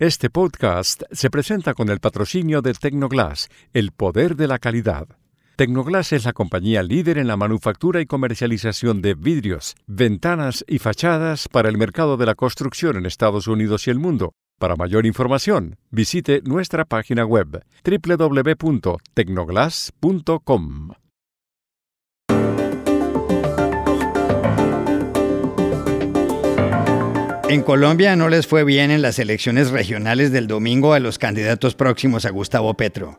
Este podcast se presenta con el patrocinio de Tecnoglass, el poder de la calidad. Tecnoglass es la compañía líder en la manufactura y comercialización de vidrios, ventanas y fachadas para el mercado de la construcción en Estados Unidos y el mundo. Para mayor información, visite nuestra página web www.tecnoglass.com. En Colombia no les fue bien en las elecciones regionales del domingo a los candidatos próximos a Gustavo Petro.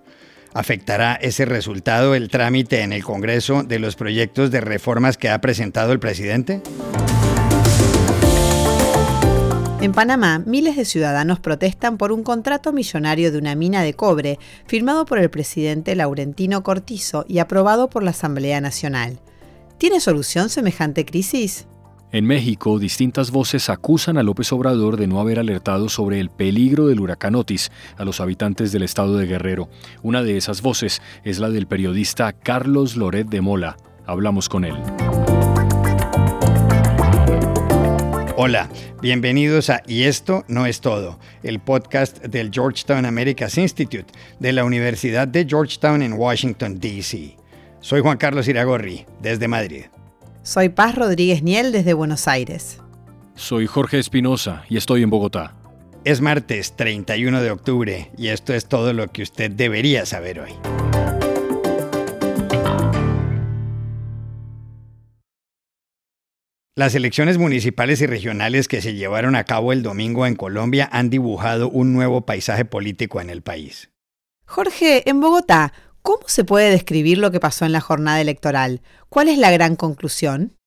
¿Afectará ese resultado el trámite en el Congreso de los proyectos de reformas que ha presentado el presidente? En Panamá, miles de ciudadanos protestan por un contrato millonario de una mina de cobre firmado por el presidente Laurentino Cortizo y aprobado por la Asamblea Nacional. ¿Tiene solución semejante crisis? En México, distintas voces acusan a López Obrador de no haber alertado sobre el peligro del huracán Otis a los habitantes del estado de Guerrero. Una de esas voces es la del periodista Carlos Loret de Mola. Hablamos con él. Hola, bienvenidos a Y esto no es todo, el podcast del Georgetown Americas Institute de la Universidad de Georgetown en Washington, D.C. Soy Juan Carlos Iragorri, desde Madrid. Soy Paz Rodríguez Niel desde Buenos Aires. Soy Jorge Espinosa y estoy en Bogotá. Es martes 31 de octubre y esto es todo lo que usted debería saber hoy. Las elecciones municipales y regionales que se llevaron a cabo el domingo en Colombia han dibujado un nuevo paisaje político en el país. Jorge, en Bogotá, ¿Cómo se puede describir lo que pasó en la jornada electoral? ¿Cuál es la gran conclusión?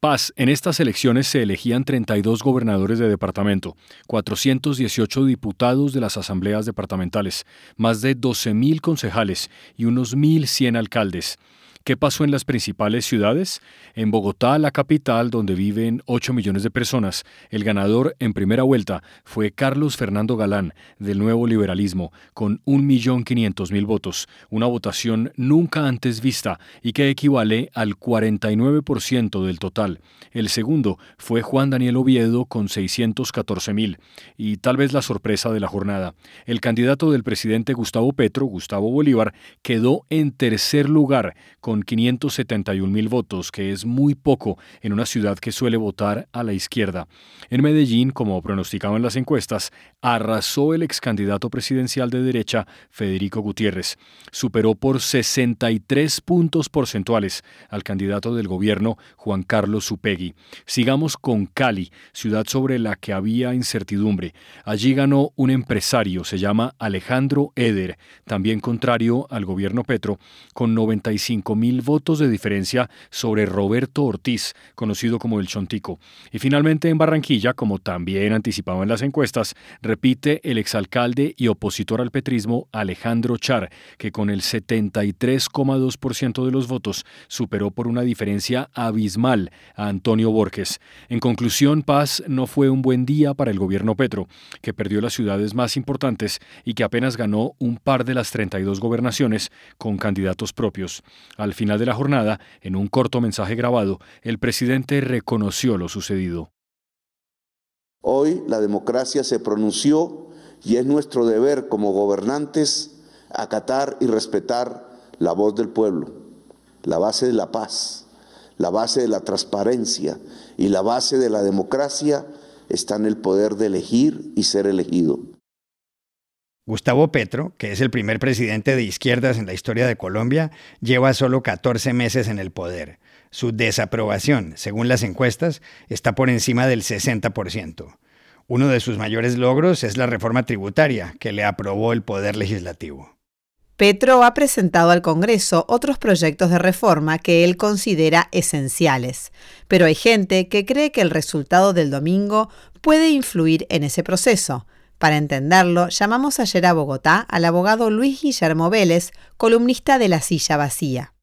Paz, en estas elecciones se elegían 32 gobernadores de departamento, 418 diputados de las asambleas departamentales, más de 12.000 concejales y unos 1.100 alcaldes. ¿Qué pasó en las principales ciudades? En Bogotá, la capital, donde viven 8 millones de personas, el ganador en primera vuelta fue Carlos Fernando Galán, del Nuevo Liberalismo, con 1.500.000 votos, una votación nunca antes vista y que equivale al 49% del total. El segundo fue Juan Daniel Oviedo con 614.000. Y tal vez la sorpresa de la jornada, el candidato del presidente Gustavo Petro, Gustavo Bolívar, quedó en tercer lugar 571 mil votos, que es muy poco en una ciudad que suele votar a la izquierda. En Medellín, como pronosticaban las encuestas, arrasó el ex candidato presidencial de derecha, Federico Gutiérrez. Superó por 63 puntos porcentuales al candidato del gobierno, Juan Carlos Supegui. Sigamos con Cali, ciudad sobre la que había incertidumbre. Allí ganó un empresario, se llama Alejandro Eder, también contrario al gobierno Petro, con 95 mil votos de diferencia sobre Roberto Ortiz, conocido como el Chontico. Y finalmente en Barranquilla, como también anticipaban las encuestas, repite el exalcalde y opositor al petrismo Alejandro Char, que con el 73,2% de los votos superó por una diferencia abismal a Antonio Borges. En conclusión, Paz no fue un buen día para el gobierno Petro, que perdió las ciudades más importantes y que apenas ganó un par de las 32 gobernaciones con candidatos propios. Al final de la jornada, en un corto mensaje grabado, el presidente reconoció lo sucedido. Hoy la democracia se pronunció y es nuestro deber como gobernantes acatar y respetar la voz del pueblo, la base de la paz, la base de la transparencia y la base de la democracia está en el poder de elegir y ser elegido. Gustavo Petro, que es el primer presidente de izquierdas en la historia de Colombia, lleva solo 14 meses en el poder. Su desaprobación, según las encuestas, está por encima del 60%. Uno de sus mayores logros es la reforma tributaria, que le aprobó el Poder Legislativo. Petro ha presentado al Congreso otros proyectos de reforma que él considera esenciales, pero hay gente que cree que el resultado del domingo puede influir en ese proceso. Para entenderlo, llamamos ayer a Bogotá al abogado Luis Guillermo Vélez, columnista de La Silla Vacía.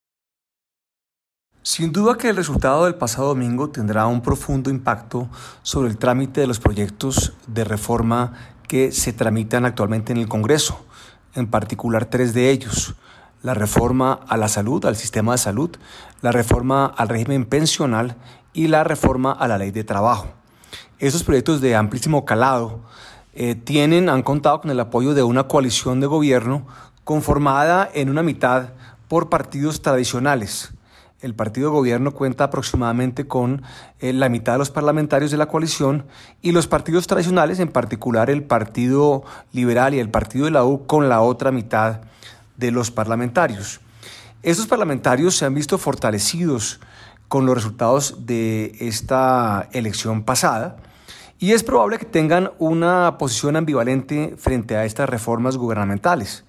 Sin duda que el resultado del pasado domingo tendrá un profundo impacto sobre el trámite de los proyectos de reforma que se tramitan actualmente en el Congreso, en particular tres de ellos. La reforma a la salud, al sistema de salud, la reforma al régimen pensional y la reforma a la ley de trabajo. Esos proyectos de amplísimo calado eh, tienen, han contado con el apoyo de una coalición de gobierno conformada en una mitad por partidos tradicionales. El partido de gobierno cuenta aproximadamente con eh, la mitad de los parlamentarios de la coalición y los partidos tradicionales, en particular el Partido Liberal y el Partido de la U, con la otra mitad de los parlamentarios. Estos parlamentarios se han visto fortalecidos con los resultados de esta elección pasada y es probable que tengan una posición ambivalente frente a estas reformas gubernamentales.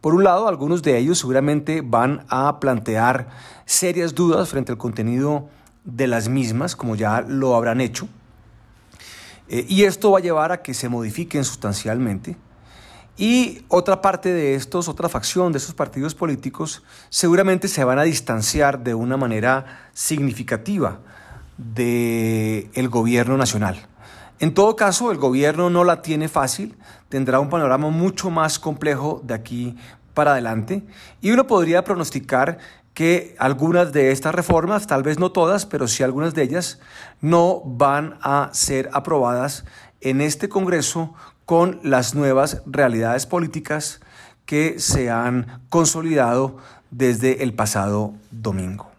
Por un lado, algunos de ellos seguramente van a plantear serias dudas frente al contenido de las mismas, como ya lo habrán hecho, eh, y esto va a llevar a que se modifiquen sustancialmente. Y otra parte de estos, otra facción de estos partidos políticos, seguramente se van a distanciar de una manera significativa del gobierno nacional. En todo caso, el gobierno no la tiene fácil, tendrá un panorama mucho más complejo de aquí para adelante y uno podría pronosticar que algunas de estas reformas, tal vez no todas, pero sí algunas de ellas, no van a ser aprobadas en este Congreso con las nuevas realidades políticas que se han consolidado desde el pasado domingo.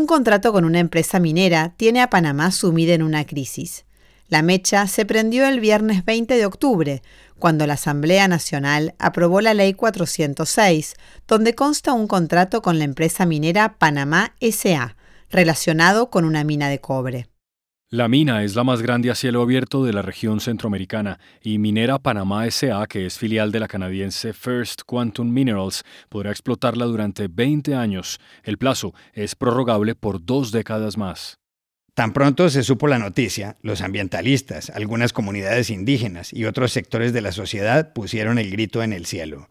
Un contrato con una empresa minera tiene a Panamá sumida en una crisis. La mecha se prendió el viernes 20 de octubre, cuando la Asamblea Nacional aprobó la Ley 406, donde consta un contrato con la empresa minera Panamá SA, relacionado con una mina de cobre. La mina es la más grande a cielo abierto de la región centroamericana y Minera Panamá SA, que es filial de la canadiense First Quantum Minerals, podrá explotarla durante 20 años. El plazo es prorrogable por dos décadas más. Tan pronto se supo la noticia, los ambientalistas, algunas comunidades indígenas y otros sectores de la sociedad pusieron el grito en el cielo.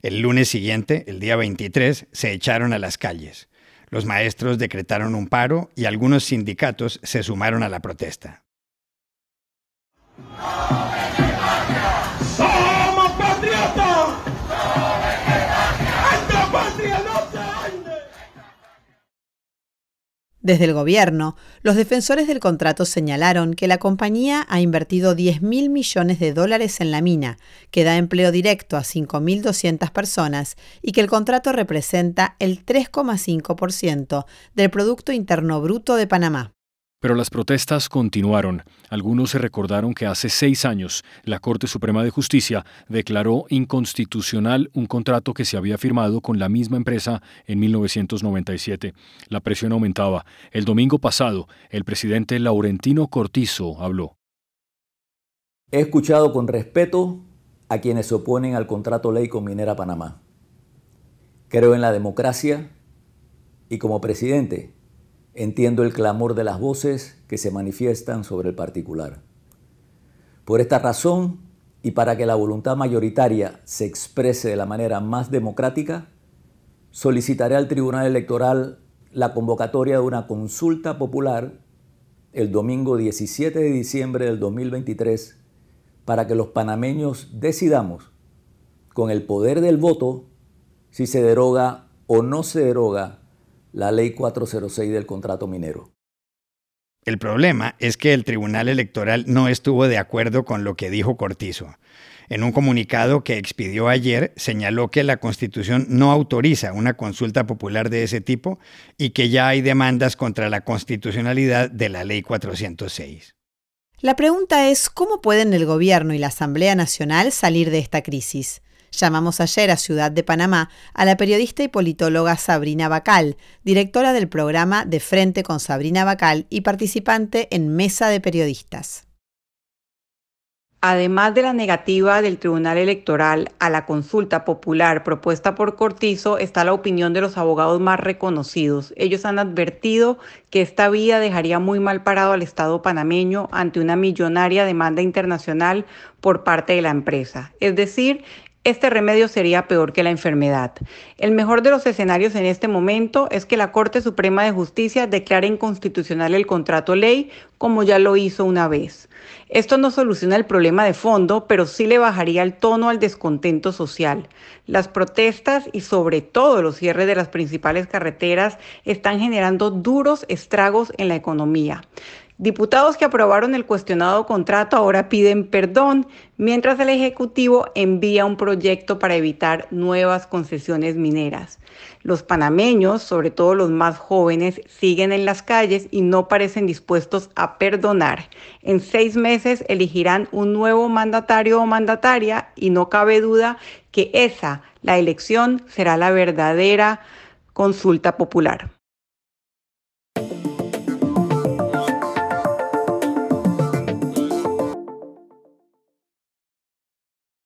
El lunes siguiente, el día 23, se echaron a las calles. Los maestros decretaron un paro y algunos sindicatos se sumaron a la protesta. Desde el gobierno, los defensores del contrato señalaron que la compañía ha invertido 10 mil millones de dólares en la mina, que da empleo directo a 5.200 personas y que el contrato representa el 3,5% del Producto Interno Bruto de Panamá. Pero las protestas continuaron. Algunos se recordaron que hace seis años la Corte Suprema de Justicia declaró inconstitucional un contrato que se había firmado con la misma empresa en 1997. La presión aumentaba. El domingo pasado, el presidente Laurentino Cortizo habló. He escuchado con respeto a quienes se oponen al contrato ley con Minera Panamá. Creo en la democracia y como presidente Entiendo el clamor de las voces que se manifiestan sobre el particular. Por esta razón, y para que la voluntad mayoritaria se exprese de la manera más democrática, solicitaré al Tribunal Electoral la convocatoria de una consulta popular el domingo 17 de diciembre del 2023 para que los panameños decidamos con el poder del voto si se deroga o no se deroga la ley 406 del contrato minero. El problema es que el Tribunal Electoral no estuvo de acuerdo con lo que dijo Cortizo. En un comunicado que expidió ayer, señaló que la Constitución no autoriza una consulta popular de ese tipo y que ya hay demandas contra la constitucionalidad de la Ley 406. La pregunta es, ¿cómo pueden el Gobierno y la Asamblea Nacional salir de esta crisis? Llamamos ayer a Ciudad de Panamá a la periodista y politóloga Sabrina Bacal, directora del programa De Frente con Sabrina Bacal y participante en Mesa de Periodistas. Además de la negativa del Tribunal Electoral a la consulta popular propuesta por Cortizo, está la opinión de los abogados más reconocidos. Ellos han advertido que esta vía dejaría muy mal parado al Estado panameño ante una millonaria demanda internacional por parte de la empresa. Es decir, este remedio sería peor que la enfermedad. El mejor de los escenarios en este momento es que la Corte Suprema de Justicia declare inconstitucional el contrato ley, como ya lo hizo una vez. Esto no soluciona el problema de fondo, pero sí le bajaría el tono al descontento social. Las protestas y sobre todo los cierres de las principales carreteras están generando duros estragos en la economía. Diputados que aprobaron el cuestionado contrato ahora piden perdón, mientras el Ejecutivo envía un proyecto para evitar nuevas concesiones mineras. Los panameños, sobre todo los más jóvenes, siguen en las calles y no parecen dispuestos a perdonar. En seis meses elegirán un nuevo mandatario o mandataria y no cabe duda que esa, la elección, será la verdadera consulta popular.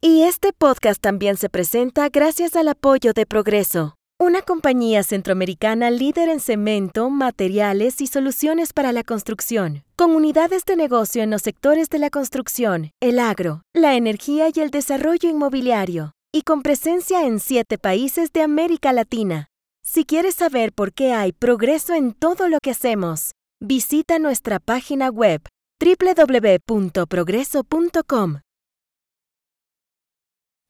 Y este podcast también se presenta gracias al apoyo de Progreso, una compañía centroamericana líder en cemento, materiales y soluciones para la construcción, con unidades de negocio en los sectores de la construcción, el agro, la energía y el desarrollo inmobiliario, y con presencia en siete países de América Latina. Si quieres saber por qué hay progreso en todo lo que hacemos, visita nuestra página web www.progreso.com.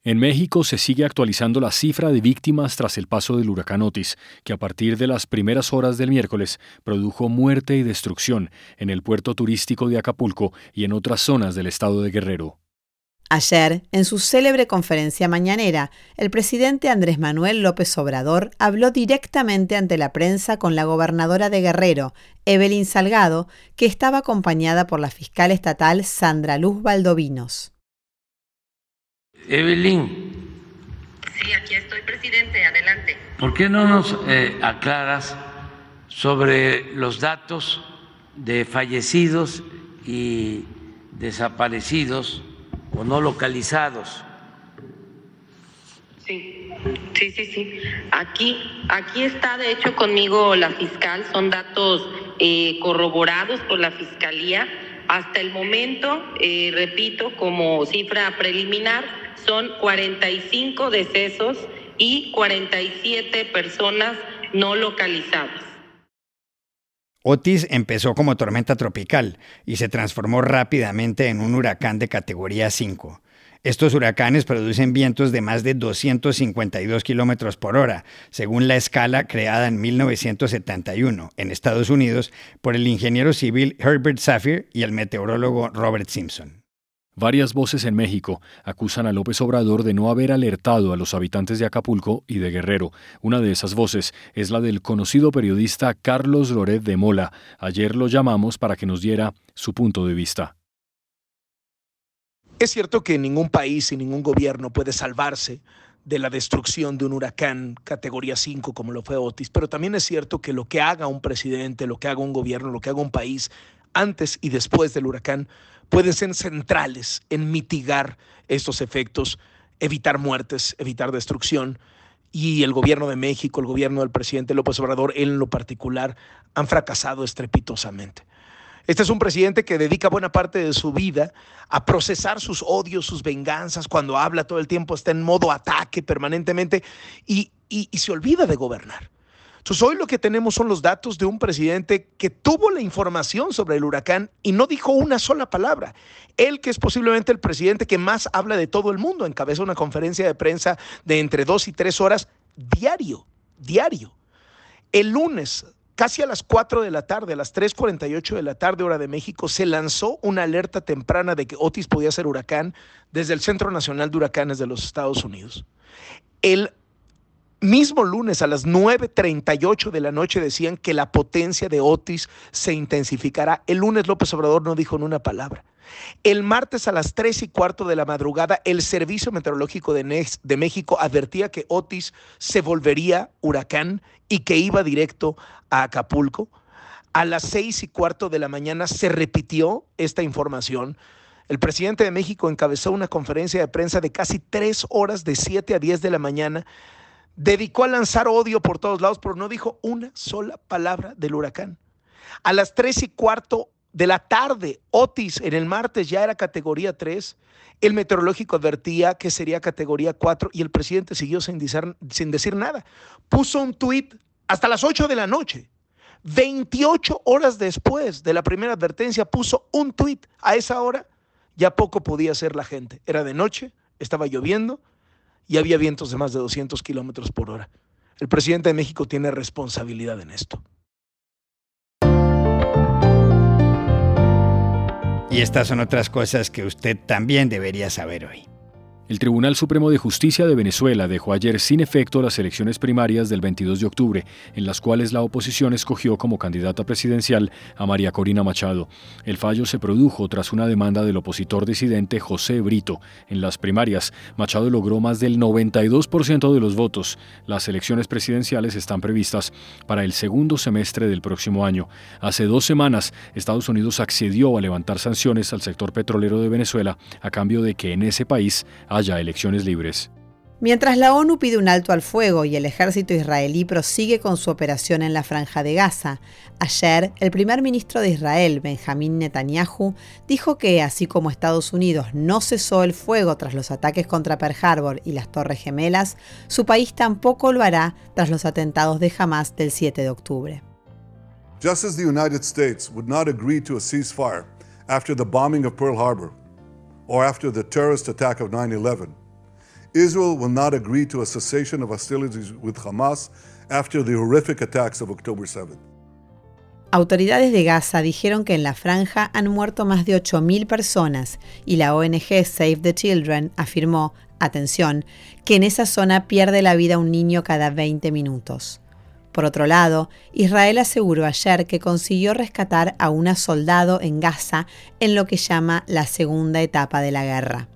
En México se sigue actualizando la cifra de víctimas tras el paso del huracán Otis, que a partir de las primeras horas del miércoles produjo muerte y destrucción en el puerto turístico de Acapulco y en otras zonas del estado de Guerrero. Ayer, en su célebre conferencia mañanera, el presidente Andrés Manuel López Obrador habló directamente ante la prensa con la gobernadora de Guerrero, Evelyn Salgado, que estaba acompañada por la fiscal estatal Sandra Luz Valdovinos. Evelyn. Sí, aquí estoy, presidente. Adelante. ¿Por qué no nos eh, aclaras sobre los datos de fallecidos y desaparecidos o no localizados? Sí, sí, sí, sí. Aquí, aquí está, de hecho, conmigo la fiscal. Son datos eh, corroborados por la fiscalía. Hasta el momento, eh, repito, como cifra preliminar, son 45 decesos y 47 personas no localizadas. Otis empezó como tormenta tropical y se transformó rápidamente en un huracán de categoría 5. Estos huracanes producen vientos de más de 252 kilómetros por hora, según la escala creada en 1971 en Estados Unidos por el ingeniero civil Herbert Safier y el meteorólogo Robert Simpson. Varias voces en México acusan a López Obrador de no haber alertado a los habitantes de Acapulco y de Guerrero. Una de esas voces es la del conocido periodista Carlos Loret de Mola. Ayer lo llamamos para que nos diera su punto de vista. Es cierto que ningún país y ningún gobierno puede salvarse de la destrucción de un huracán categoría 5 como lo fue Otis, pero también es cierto que lo que haga un presidente, lo que haga un gobierno, lo que haga un país antes y después del huracán pueden ser centrales en mitigar estos efectos, evitar muertes, evitar destrucción. Y el gobierno de México, el gobierno del presidente López Obrador en lo particular, han fracasado estrepitosamente. Este es un presidente que dedica buena parte de su vida a procesar sus odios, sus venganzas, cuando habla todo el tiempo está en modo ataque permanentemente y, y se olvida de gobernar. Entonces hoy lo que tenemos son los datos de un presidente que tuvo la información sobre el huracán y no dijo una sola palabra. Él, que es posiblemente el presidente que más habla de todo el mundo, encabeza una conferencia de prensa de entre dos y tres horas diario, diario. El lunes, casi a las 4 de la tarde, a las 3.48 de la tarde hora de México, se lanzó una alerta temprana de que Otis podía ser huracán desde el Centro Nacional de Huracanes de los Estados Unidos. El mismo lunes a las 9.38 de la noche decían que la potencia de Otis se intensificará. El lunes López Obrador no dijo ni una palabra. El martes a las 3 y cuarto de la madrugada, el Servicio Meteorológico de, México advertía que Otis se volvería huracán y que iba directo a Acapulco. A las 6 y cuarto de la mañana se repitió esta información. El presidente de México encabezó una conferencia de prensa de casi tres horas de 7 a 10 de la mañana dedicó a lanzar odio por todos lados, pero no dijo una sola palabra del huracán. A las tres y cuarto de la tarde, Otis en el martes ya era categoría 3. El meteorológico advertía que sería categoría 4 y el presidente siguió sin decir, sin decir nada. Puso un tuit hasta las 8 de la noche. 28 horas después de la primera advertencia puso un tuit. A esa hora ya poco podía hacer la gente. Era de noche, estaba lloviendo y había vientos de más de 200 kilómetros por hora. El presidente de México tiene responsabilidad en esto. Y estas son otras cosas que usted también debería saber hoy. El Tribunal Supremo de Justicia de Venezuela dejó ayer sin efecto las elecciones primarias del 22 de octubre, en las cuales la oposición escogió como candidata presidencial a María Corina Machado. El fallo se produjo tras una demanda del opositor disidente José Brito. En las primarias, Machado logró más del 92% de los votos. Las elecciones presidenciales están previstas para el segundo semestre del próximo año. Hace dos semanas, Estados Unidos accedió a levantar sanciones al sector petrolero de Venezuela a cambio de que en ese país haya elecciones libres. Mientras la ONU pide un alto al fuego y el ejército israelí prosigue con su operación en la franja de Gaza, ayer el primer ministro de Israel, Benjamín Netanyahu, dijo que así como Estados Unidos no cesó el fuego tras los ataques contra Pearl Harbor y las Torres Gemelas, su país tampoco lo hará tras los atentados de Hamas del 7 de octubre. Just as the United States would not agree to a ceasefire after the bombing of Pearl Harbor, or after the terrorist attack of 9 11. Israel will not agree to a cessation of hostilities with Hamas after the horrific attacks of October 7. Autoridades de Gaza dijeron que en la franja han muerto más de 8.000 personas y la ONG Save the Children afirmó, atención, que en esa zona pierde la vida un niño cada 20 minutos. Por otro lado, Israel aseguró ayer que consiguió rescatar a una soldado en Gaza en lo que llama la segunda etapa de la guerra.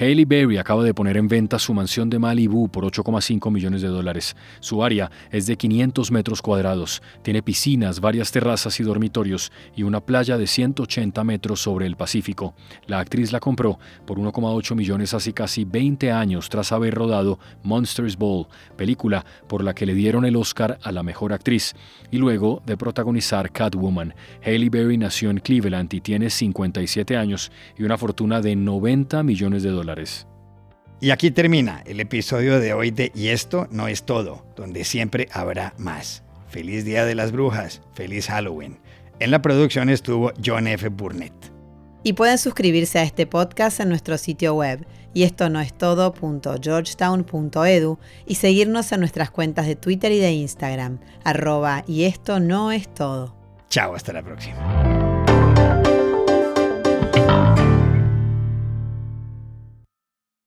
Haley Berry acaba de poner en venta su mansión de Malibu por 8,5 millones de dólares. Su área es de 500 metros cuadrados, tiene piscinas, varias terrazas y dormitorios y una playa de 180 metros sobre el Pacífico. La actriz la compró por 1,8 millones hace casi 20 años tras haber rodado Monsters Ball, película por la que le dieron el Oscar a la mejor actriz, y luego de protagonizar Catwoman. Haley Berry nació en Cleveland y tiene 57 años y una fortuna de 90 millones de dólares. Y aquí termina el episodio de hoy de Y esto no es todo, donde siempre habrá más. Feliz Día de las Brujas, feliz Halloween. En la producción estuvo John F. Burnett. Y pueden suscribirse a este podcast en nuestro sitio web y esto no es todo.georgetown.edu y seguirnos en nuestras cuentas de Twitter y de Instagram, arroba y esto no es todo. Chao, hasta la próxima.